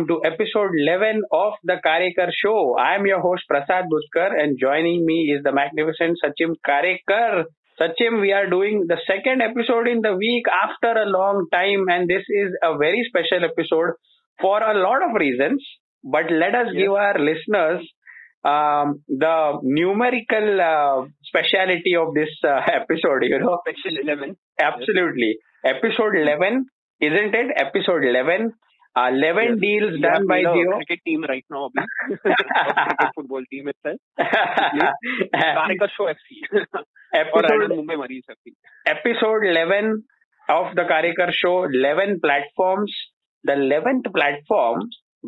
Welcome to episode 11 of the Karekar Show. I am your host Prasad Bhutkar and joining me is the magnificent Sachin Karekar. Sachin, we are doing the second episode in the week after a long time and this is a very special episode for a lot of reasons. But let us yes. give our listeners um, the numerical uh, speciality of this uh, episode, you know. Episode 11. Absolutely. Yes. Episode 11, isn't it? Episode 11 uh, 11 yes. deals you done by Jio. cricket team right now, cricket football team itself. Karekar Show FC. episode, Mumbai Marines FC. Episode 11 of the Karekar Show, 11 platforms. The 11th platform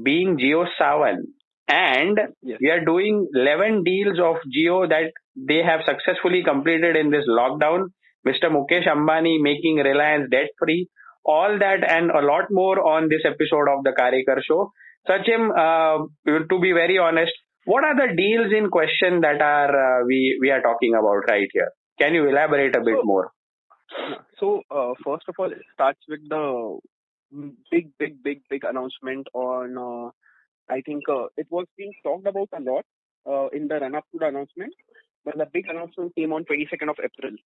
being Jio Saavn. And yes. we are doing 11 deals of Jio that they have successfully completed in this lockdown. Mr. Mukesh Ambani making Reliance debt free all that and a lot more on this episode of the Karekar Show. Sachin, uh, to be very honest, what are the deals in question that are uh, we we are talking about right here? Can you elaborate a bit so, more? So uh, first of all, it starts with the big, big, big, big announcement on. Uh, I think uh, it was being talked about a lot uh, in the run up to the announcement, but the big announcement came on 22nd of April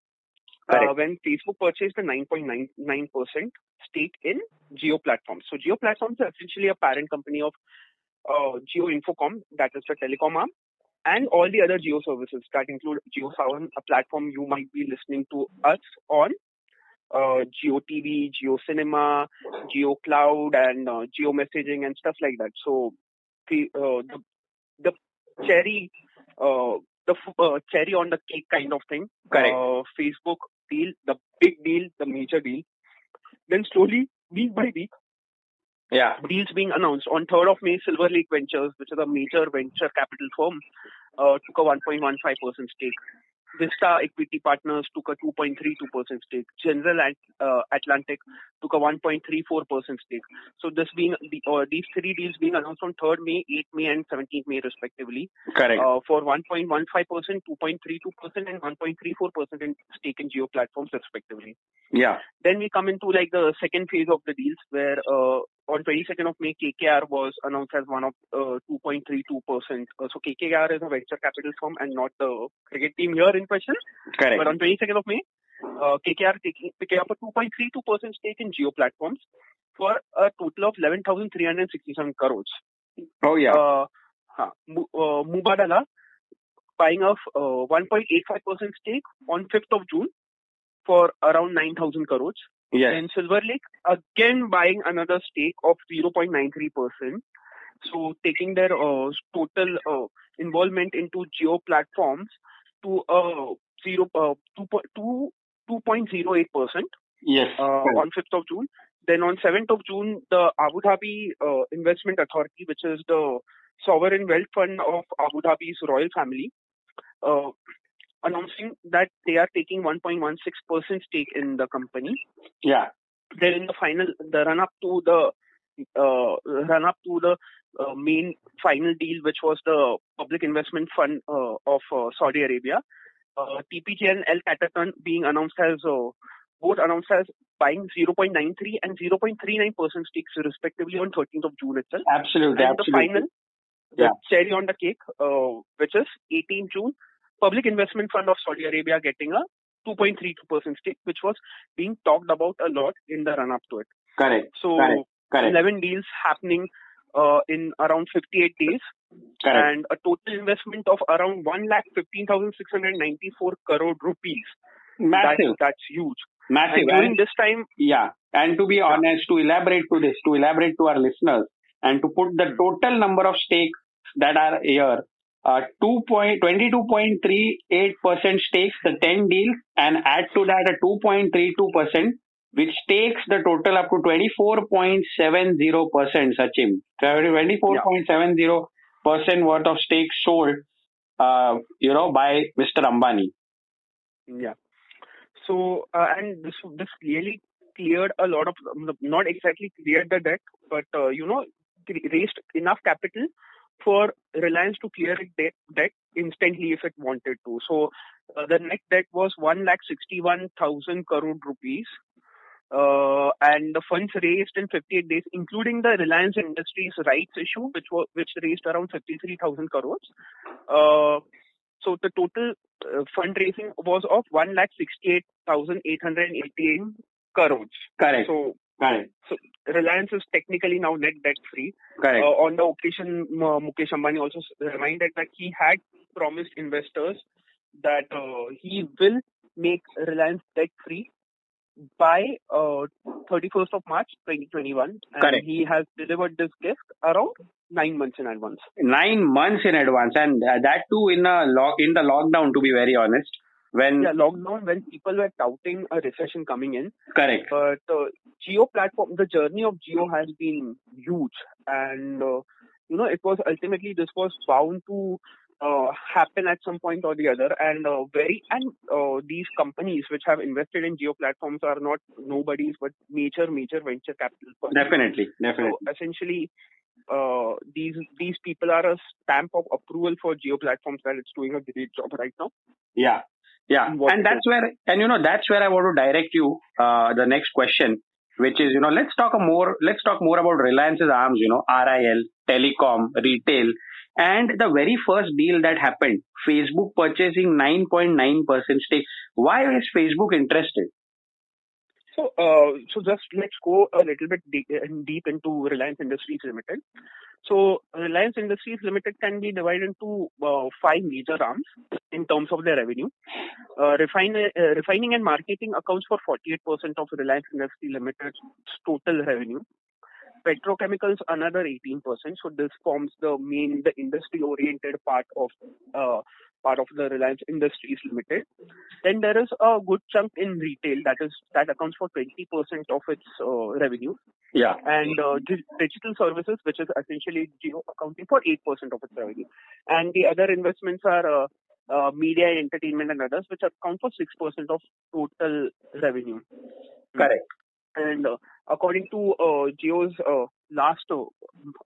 uh, when Facebook purchased a 9.99% stake in Jio Platforms. So Jio Platforms is essentially a parent company of uh, Jio Infocomm, that is the telecom arm, and all the other Jio services that include Jio Saavn, a platform you might be listening to us on, uh, Jio TV, Jio Cinema, Jio Cloud, and uh, Jio Messaging and stuff like that. So the uh, the, the cherry uh, the uh, cherry on the cake kind of thing. Correct. Uh, Facebook deal, the big deal, the major deal. Then slowly, week by week, yeah, deals being announced. On 3rd of May, Silver Lake Ventures, which is a major venture capital firm, uh, took a 1.15% stake. Vista Equity Partners took a 2.32% stake. General uh, Atlantic took a 1.34% stake. So this being the, uh, these three deals being announced on 3rd May, 8th May, and 17th May respectively. Correct. Uh, for 1.15%, 2.32%, and 1.34% in stake in Jio platforms respectively. Yeah. Then we come into like the second phase of the deals where uh, on 22nd of May, KKR was announced as one of uh, 2.32%. Uh, so KKR is a venture capital firm and not the cricket team here in question. Correct. But on 22nd of May, uh, KKR taking, picking up a 2.32% stake in Jio platforms for a total of 11,367 crores. Oh yeah. Uh, uh, Mubadala buying off uh, 1.85% stake on 5th of June for around 9,000 crores. Yes. And Silver Lake again buying another stake of 0.93%. So taking their uh, total uh, involvement into Jio platforms to uh, 0, uh, 2, 2.08%. Yes. Uh, on 5th of June. Then on 7th of June, the Abu Dhabi uh, Investment Authority, which is the sovereign wealth fund of Abu Dhabi's royal family, uh, announcing that they are taking 1.16% stake in the company. Yeah. Then in the final, the run up to the uh, run up to the uh, main final deal, which was the public investment fund uh, of uh, Saudi Arabia, uh, TPG and L Catterton being announced as uh, both announced as buying 0.93 and 0.39% stakes respectively on 13th of June itself. Absolutely. And absolutely. the final, the Yeah. cherry on the cake, uh, which is 18th June, Public Investment Fund of Saudi Arabia getting a 2.32% stake, which was being talked about a lot in the run up to it. Correct. So Correct. Correct. 11 deals happening uh, in around 58 days Correct. and a total investment of around 1,15,694 crore rupees. Massive. That, that's huge. Massive. And during And- this time, Yeah. And to be honest, to elaborate to this, to elaborate to our listeners, and to put the total number of stakes that are here, uh, 2.22.38% stakes, the 10 deals, and add to that a 2.32%, which takes the total up to 24.70%, Sachin. 24.70% worth of stakes sold, uh, you know, by Mr. Ambani. yeah. So, uh, and this this clearly cleared a lot of, not exactly cleared the debt, but, uh, you know, raised enough capital for Reliance to clear its debt, debt instantly if it wanted to. So, uh, the net debt was 1,61,000 crore rupees uh, and the funds raised in 58 days, including the Reliance Industries rights issue, which was which raised around 53,000 crores. Uh, so the total uh, fundraising was of 1,68,888 crores. Correct. So, Correct. so Reliance is technically now net debt free. Correct. Uh, on the occasion, uh, Mukesh Ambani also reminded that he had promised investors that uh, he will make Reliance debt free by uh, 31st of March 2021. And Correct. he has delivered this gift around nine months in advance. Nine months in advance, and uh, that too in a lock in the lockdown. To be very honest, when Yeah, lockdown when people were touting a recession coming in, correct, but uh, Jio platform, the journey of Jio has been huge, and uh, you know it was ultimately this was bound to uh, happen at some point or the other, and uh, very and uh, these companies which have invested in Jio platforms are not nobodies but major major venture capital firms. definitely, definitely. So essentially, uh, these these people are a stamp of approval for Jio platforms that it's doing a great job right now. Yeah, yeah, and that's where, and you know, that's where I want to direct you. Uh, the next question, which is, you know, let's talk a more, let's talk more about Reliance's arms. You know, RIL, telecom, retail, and the very first deal that happened, Facebook purchasing 9.9 percent stake. Why is Facebook interested? So, uh, so just let's go a little bit deep, deep into Reliance Industries Limited. So, Reliance Industries Limited can be divided into uh, five major arms in terms of their revenue. Uh, uh, refining and marketing accounts for 48% of Reliance Industries Limited's total revenue. Petrochemicals another 18%. So this forms the main, the industry-oriented part of uh, part of the Reliance Industries Limited. Then there is a good chunk in retail that is that accounts for 20% of its uh, revenue, Yeah, and uh, dig- digital services, which is essentially Jio, accounting for 8% of its revenue. And the other investments are uh, uh, media and entertainment and others, which account for 6% of total revenue. correct. And uh, according to uh, Jio's uh, last uh,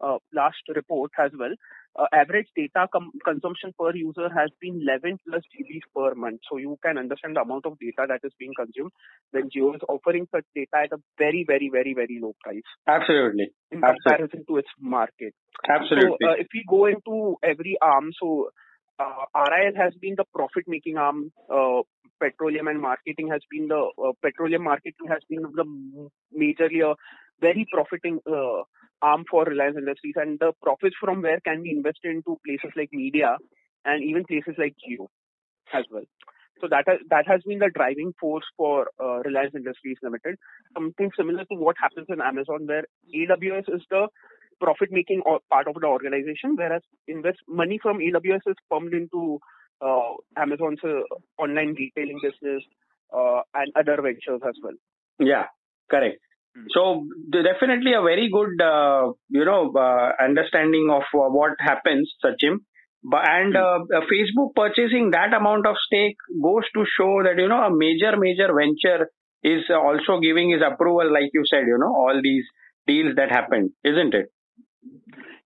uh, last report as well, uh, average data com- consumption per user has been 11 plus GBs per month. So you can understand the amount of data that is being consumed when Jio is offering such data at a very, very, very, very low price Absolutely, in Absolutely. comparison to its market. absolutely. So if we go into every arm, so uh, RIL has been the profit-making arm. Uh, petroleum and marketing has been the uh, petroleum marketing has been the majorly a very profiting uh, arm for Reliance Industries, and the profits from where can be invested into places like media and even places like Jio as well. So that has, that has been the driving force for uh, Reliance Industries Limited. Something similar to what happens in Amazon, where AWS is the profit-making or- part of the organization, whereas invest money from AWS is pumped into uh, Amazon's uh, online retailing business uh, and other ventures as well. Yeah, correct. Hmm. So definitely a very good, uh, you know, uh, understanding of uh, what happens, Sachin. But and uh, Facebook purchasing that amount of stake goes to show that you know a major major venture is also giving his approval, like you said, you know, all these deals that happened, isn't it?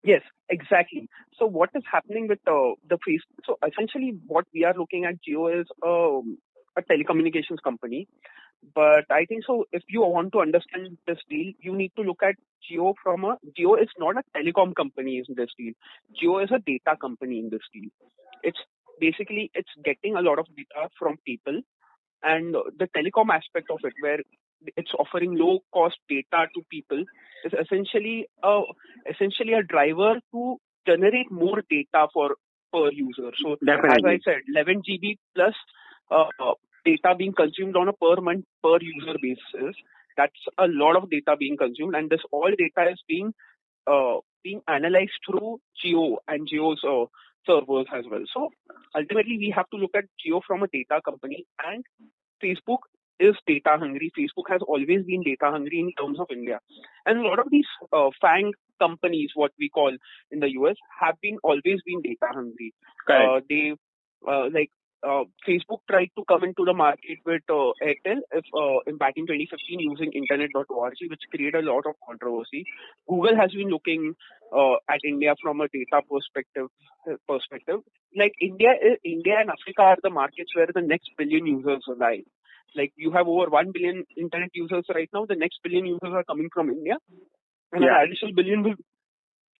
Yes, exactly. So what is happening with uh, the face? So essentially, what we are looking at Jio is um, a telecommunications company. But I think so. If you want to understand this deal, you need to look at Jio from a Jio is not a telecom company in this deal. Jio is a data company in this deal. It's basically it's getting a lot of data from people, and the telecom aspect of it, where it's offering low cost data to people, is essentially a essentially a driver to generate more data for per user. So as I said, 11 GB plus uh, data being consumed on a per month per user basis. That's a lot of data being consumed, and this all data is being uh, being analyzed through Jio and Jio's uh, servers as well. So ultimately, we have to look at Jio from a data company, and Facebook is data hungry. Facebook has always been data hungry in terms of India, and a lot of these uh, FANG companies, what we call in the US, have been always been data hungry. Uh, they uh, like uh, Facebook tried to come into the market with uh, Airtel if, uh, in back in 2015 using internet.org, which created a lot of controversy. Google has been looking uh, at India from a data perspective. Perspective, like India, India and Africa are the markets where the next billion users lie. Like you have over 1 billion internet users right now. The next billion users are coming from India. And yeah. an additional billion will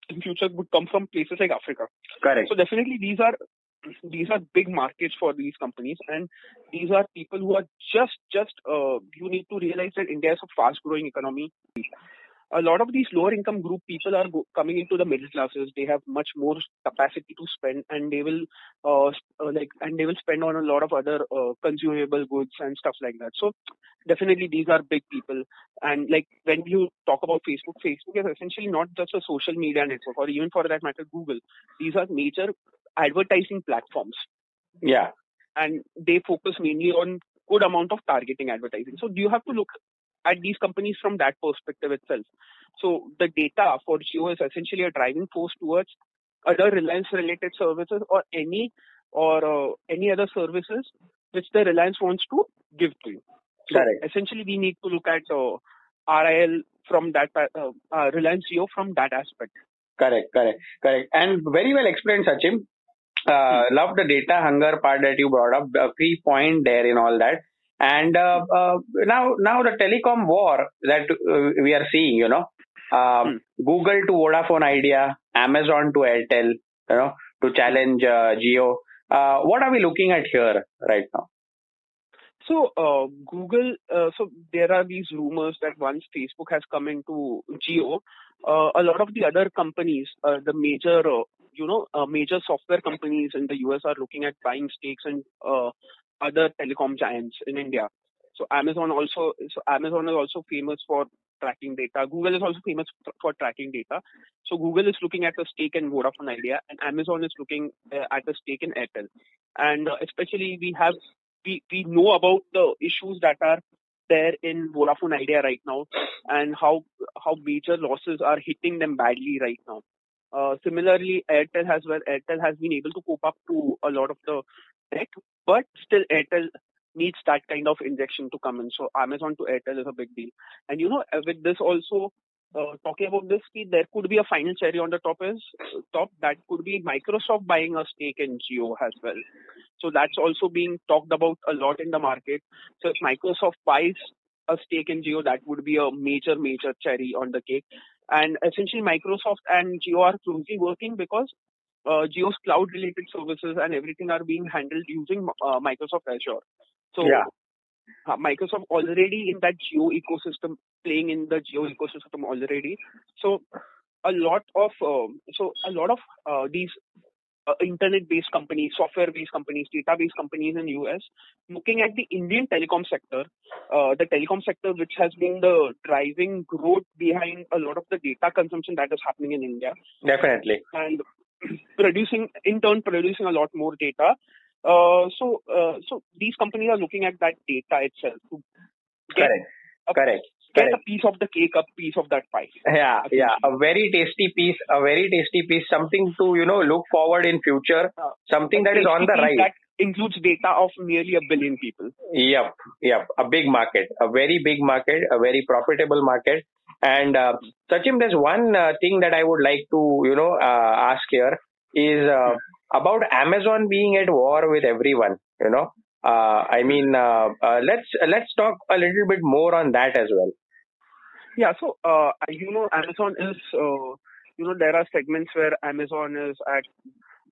in future would come from places like Africa. Correct. So definitely these are these are big markets for these companies and these are people who are just just uh, you need to realize that India is a fast growing economy a lot of these lower income group people are go- coming into the middle classes. They have much more capacity to spend and they will uh, uh, like and they will spend on a lot of other uh, consumable goods and stuff like that. So definitely these are big people. And like when you talk about facebook facebook is essentially not just a social media network or even for that matter google. These are major advertising platforms. Yeah. And they focus mainly on good amount of targeting advertising. So do you have to look at these companies from that perspective itself. So the data for Jio is essentially a driving force towards other Reliance related services or any or uh, any other services which the Reliance wants to give to you. So Correct. essentially, we need to look at uh, RIL from that uh, uh, Reliance Jio from that aspect. Correct, correct, correct, and very well explained, Sachin. Uh, hmm. Love the data hunger part that you brought up. The key point there in all that. And uh, uh, now, now the telecom war that uh, we are seeing, you know, um, hmm. Google to Vodafone Idea, Amazon to Airtel, you know, to challenge uh, Jio. Uh, what are we looking at here right now? So uh, Google, uh, so there are these rumors that once Facebook has come into Jio, uh, a lot of the other companies, uh, the major, uh, you know, uh, major software companies in the US are looking at buying stakes in other telecom giants in India. So Amazon also, so Amazon is also famous for tracking data. Google is also famous for tracking data. So Google is looking at a stake in Vodafone Idea, and Amazon is looking uh, at a stake in Airtel. And uh, especially we have we we know about the issues that are there in Vodafone Idea right now, and how how major losses are hitting them badly right now. Uh, similarly, Airtel has well, Airtel has been able to cope up to a lot of the debt, but still Airtel needs that kind of injection to come in. So Amazon to Airtel is a big deal. And you know, with this also, uh, talking about this, there could be a final cherry on the top is top that could be Microsoft buying a stake in Jio as well. So that's also being talked about a lot in the market. So if Microsoft buys a stake in Jio, that would be a major, major cherry on the cake. And essentially, Microsoft and Jio are closely working because uh, Jio's cloud related services and everything are being handled using uh, Microsoft Azure. So yeah. Uh, Microsoft already in that Jio ecosystem, playing in the Jio ecosystem already. So a lot of um, so a lot of uh, these uh, internet-based companies, software-based companies, data-based companies in US, looking at the Indian telecom sector, uh, the telecom sector which has been the driving growth behind a lot of the data consumption that is happening in India. Definitely. And producing, in turn, producing a lot more data. Uh, so, uh, so these companies are looking at that data itself to get Correct. A, Correct. Get Correct. a piece of the cake, a piece of that pie. Yeah, yeah, a very tasty piece, a very tasty piece, something to you know look forward in future, uh, something that is on the right. That includes data of nearly a billion people. Yep, yep, a big market, a very big market, a very profitable market, and uh, Sachin, there's one uh, thing that I would like to, you know, uh, ask here is uh, about Amazon being at war with everyone. You know, uh, I mean, uh, uh, let's let's talk a little bit more on that as well. Yeah. So, you know, Amazon is, you know, there are segments where Amazon is at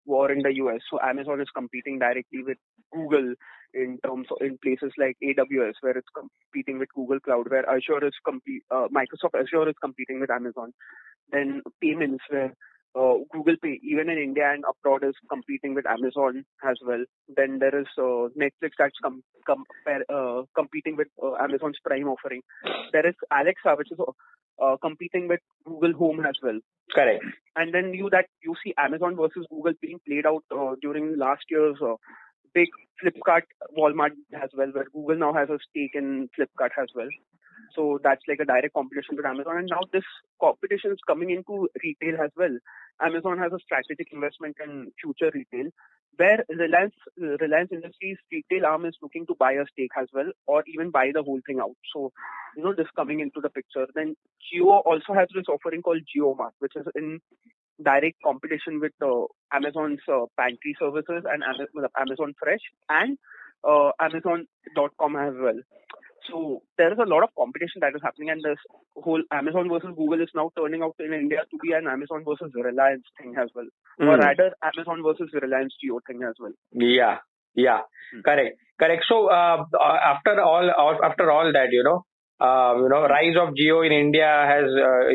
war in the US. So Amazon is competing directly with Google in terms of in places like AWS, where it's competing with Google Cloud, where Azure is compete, uh, Microsoft Azure is competing with Amazon. Then payments, where uh, Google Pay, even in India and abroad, is competing with Amazon as well. Then there is uh, Netflix that's com- com- uh, competing with uh, Amazon's Prime offering. There is Alexa, which is uh, competing with Google Home as well. Correct. And then you that you see Amazon versus Google being played out uh, during last year's big Flipkart, Walmart as well, where Google now has a stake in Flipkart as well. So that's like a direct competition with Amazon. And now this competition is coming into retail as well. Amazon has a strategic investment in future retail, where Reliance Reliance Industries retail arm is looking to buy a stake as well, or even buy the whole thing out. So, you know, this coming into the picture. Then Jio also has this offering called JioMart, which is in direct competition with uh, Amazon's uh, pantry services and Amazon Fresh and uh, Amazon.com as well. So there is a lot of competition that is happening, and this whole Amazon versus Google is now turning out in India to be an Amazon versus Reliance thing as well, mm. or hmm. rather Amazon versus Reliance Jio thing as well. Yeah, yeah, hmm. correct, correct. So uh, after all, after all that, you know, uh, you know, rise of Jio in India has, uh,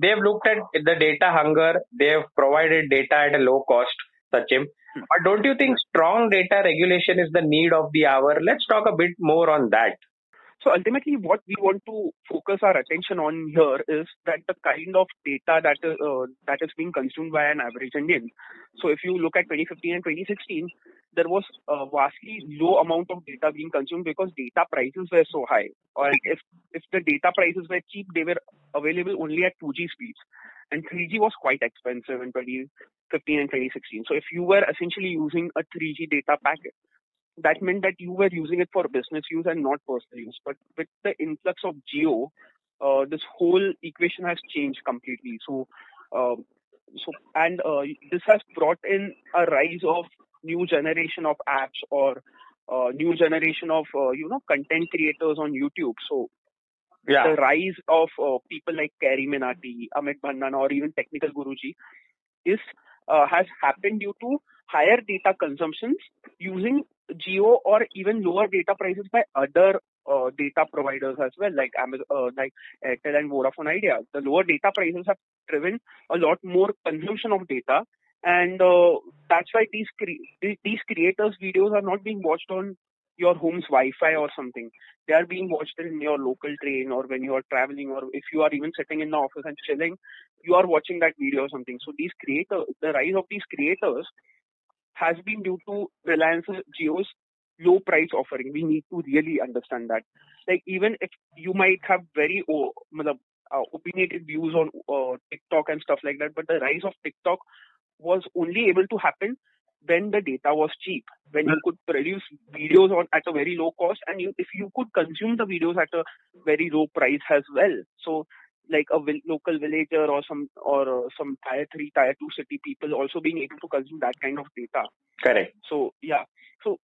they've looked at the data hunger. They've provided data at a low cost, Sachin. Hmm. But don't you think strong data regulation is the need of the hour? Let's talk a bit more on that. So ultimately, what we want to focus our attention on here is that the kind of data that is uh, that is being consumed by an average Indian. So if you look at 2015 and 2016, there was a vastly low amount of data being consumed because data prices were so high. Or if if the data prices were cheap, they were available only at 2G speeds, and 3G was quite expensive in 2015 and 2016. So if you were essentially using a 3G data packet that meant that you were using it for business use and not personal use. But with the influx of Jio, uh, this whole equation has changed completely. So, uh, so and uh, this has brought in a rise of new generation of apps or uh, new generation of uh, you know content creators on YouTube. So. Yeah. The rise of uh, people like CarryMinati, Amit Bhadana, or even Technical Guruji is has happened due to higher data consumptions using Jio or even lower data prices by other uh, data providers as well, like Amazon, uh, like Airtel and Vodafone Idea. The lower data prices have driven a lot more consumption of data, and uh, that's why these cre- these creators' videos are not being watched on your home's Wi-Fi or something. They are being watched in your local train or when you are traveling or if you are even sitting in the office and chilling, you are watching that video or something. So these creators, the rise of these creators has been due to Reliance Jio's low price offering. We need to really understand that. Like even if you might have very oh, uh, opinionated views on uh, TikTok and stuff like that, but the rise of TikTok was only able to happen when the data was cheap, when you could produce videos on at a very low cost, and you, if you could consume the videos at a very low price as well. So like a vil- local villager or some or uh, some tier three, tier two city people also being able to consume that kind of data. Correct. So yeah. So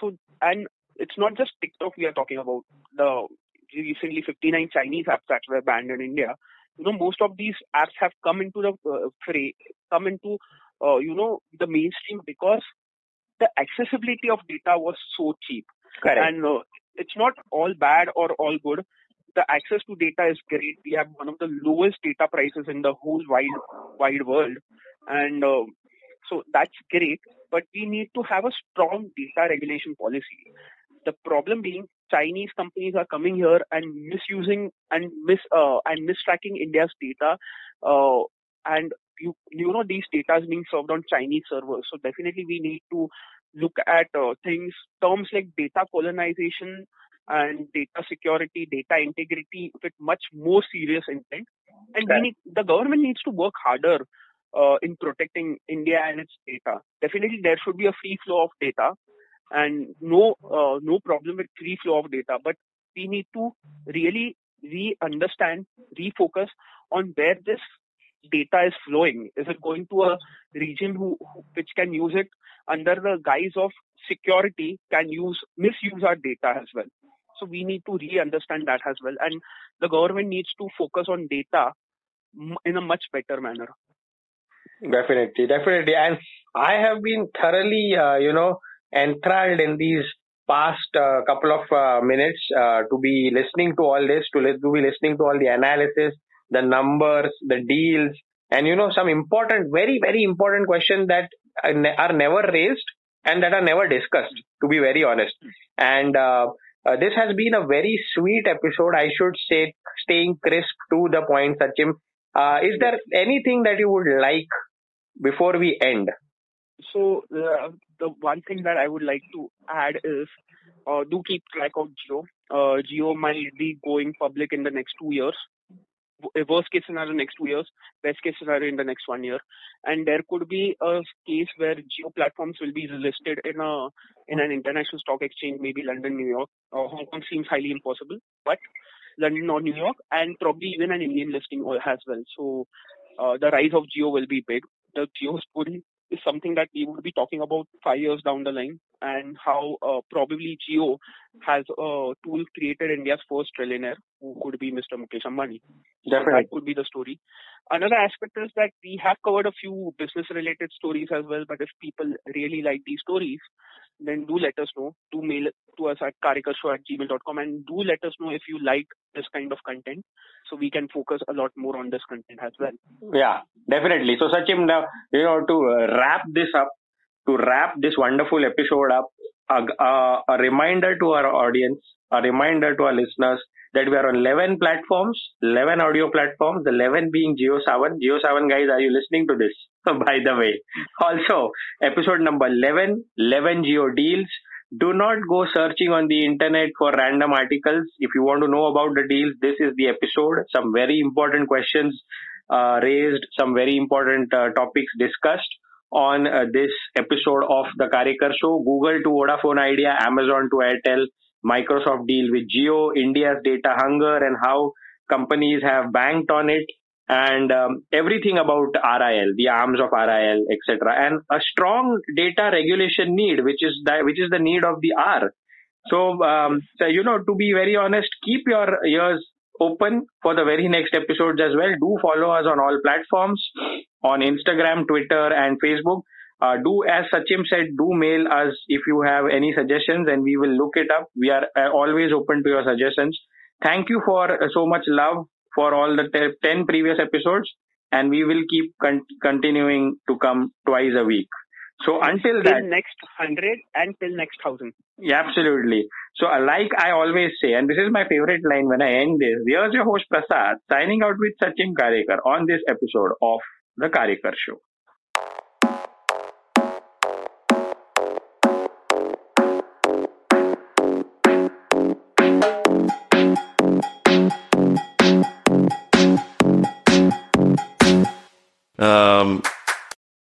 so and it's not just TikTok we are talking about. The recently 59 Chinese apps that were banned in India. You know, most of these apps have come into the uh, fray, come into uh, you know the mainstream because the accessibility of data was so cheap. Correct. And uh, it's not all bad or all good the access to data is great. We have one of the lowest data prices in the whole wide wide world, and uh, so that's great. But we need to have a strong data regulation policy. The problem being Chinese companies are coming here and misusing and mis uh, and mistracking India's data, uh, and you you know these data is being served on Chinese servers. So definitely we need to look at uh, things terms like data colonization and data security, data integrity with much more serious intent. And we need, the government needs to work harder uh, in protecting India and its data. Definitely, there should be a free flow of data, and no uh, no problem with free flow of data. But we need to really re-understand, refocus on where this data is flowing. Is it going to a region who, which can use it under the guise of security, can use misuse our data as well? So we need to re-understand that as well. And the government needs to focus on data in a much better manner. Definitely, definitely. And I have been thoroughly, uh, you know, enthralled in these past uh, couple of uh, minutes uh, to be listening to all this, to, li- to be listening to all the analysis, the numbers, the deals, and you know some important, very very important questions that are never raised and that are never discussed. To be very honest, and uh, uh, this has been a very sweet episode. I should say, staying crisp to the point, Sachin. Uh, is there anything that you would like before we end? So uh, the one thing that I would like to add is, uh, do keep track of Jio. Uh, Jio might be going public in the next two years worst case scenario next two years, best case scenario in the next one year, and there could be a case where Jio platforms will be listed in a in an international stock exchange, maybe London, New York. Uh, Hong Kong seems highly impossible, but London or New York, and probably even an Indian listing as well. So uh, the rise of Jio will be big. The Jio story is something that we would be talking about five years down the line, and how uh, probably Jio has a tool created India's first trillionaire, who could be Mr. Mukesh Ambani. Definitely. That could be the story. Another aspect is that we have covered a few business-related stories as well, but if people really like these stories, then do let us know. Do mail to us at karekarshow at gmail.com and do let us know if you like this kind of content so we can focus a lot more on this content as well. Yeah, definitely. So, Sachin, now, you know, to uh, wrap this up, to wrap this wonderful episode up, a, a, a reminder to our audience, a reminder to our listeners that we are on 11 platforms, 11 audio platforms, the 11 being Geo7. Jio Saavn guys, are you listening to this? By the way. Also, episode number 11, 11 Jio deals. Do not go searching on the internet for random articles. If you want to know about the deals, this is the episode. Some very important questions uh, raised, some very important uh, topics discussed on uh, this episode of the Karekar Show. Google to Vodafone Idea, Amazon to Airtel, Microsoft deal with Jio, India's data hunger, and how companies have banked on it, and um, everything about RIL, the arms of RIL, etc., and a strong data regulation need, which is that which is the need of the hour. So, um, so you know, to be very honest, keep your ears open for the very next episodes as well. Do follow us on all platforms on Instagram, Twitter, and Facebook. Uh, do as Sachin said, do mail us if you have any suggestions and we will look it up. We are uh, always open to your suggestions. Thank you for uh, so much love for all the te- 10 previous episodes and we will keep con- continuing to come twice a week. So until till that, next 100 and till next 1000. Yeah, absolutely. So, uh, like I always say, and this is my favorite line when I end this, here's your host Prasad signing out with Sachin Karekar on this episode of The Karekar Show. Um,